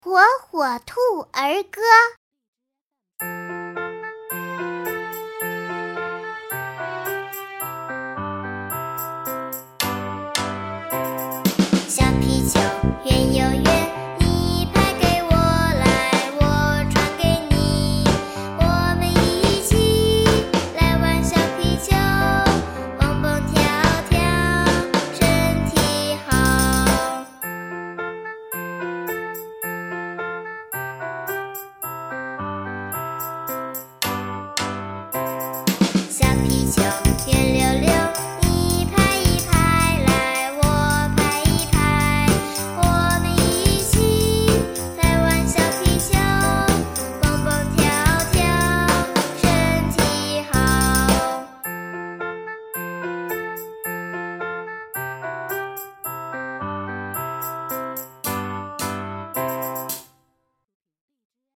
火火兔儿歌。小皮球圆又圆。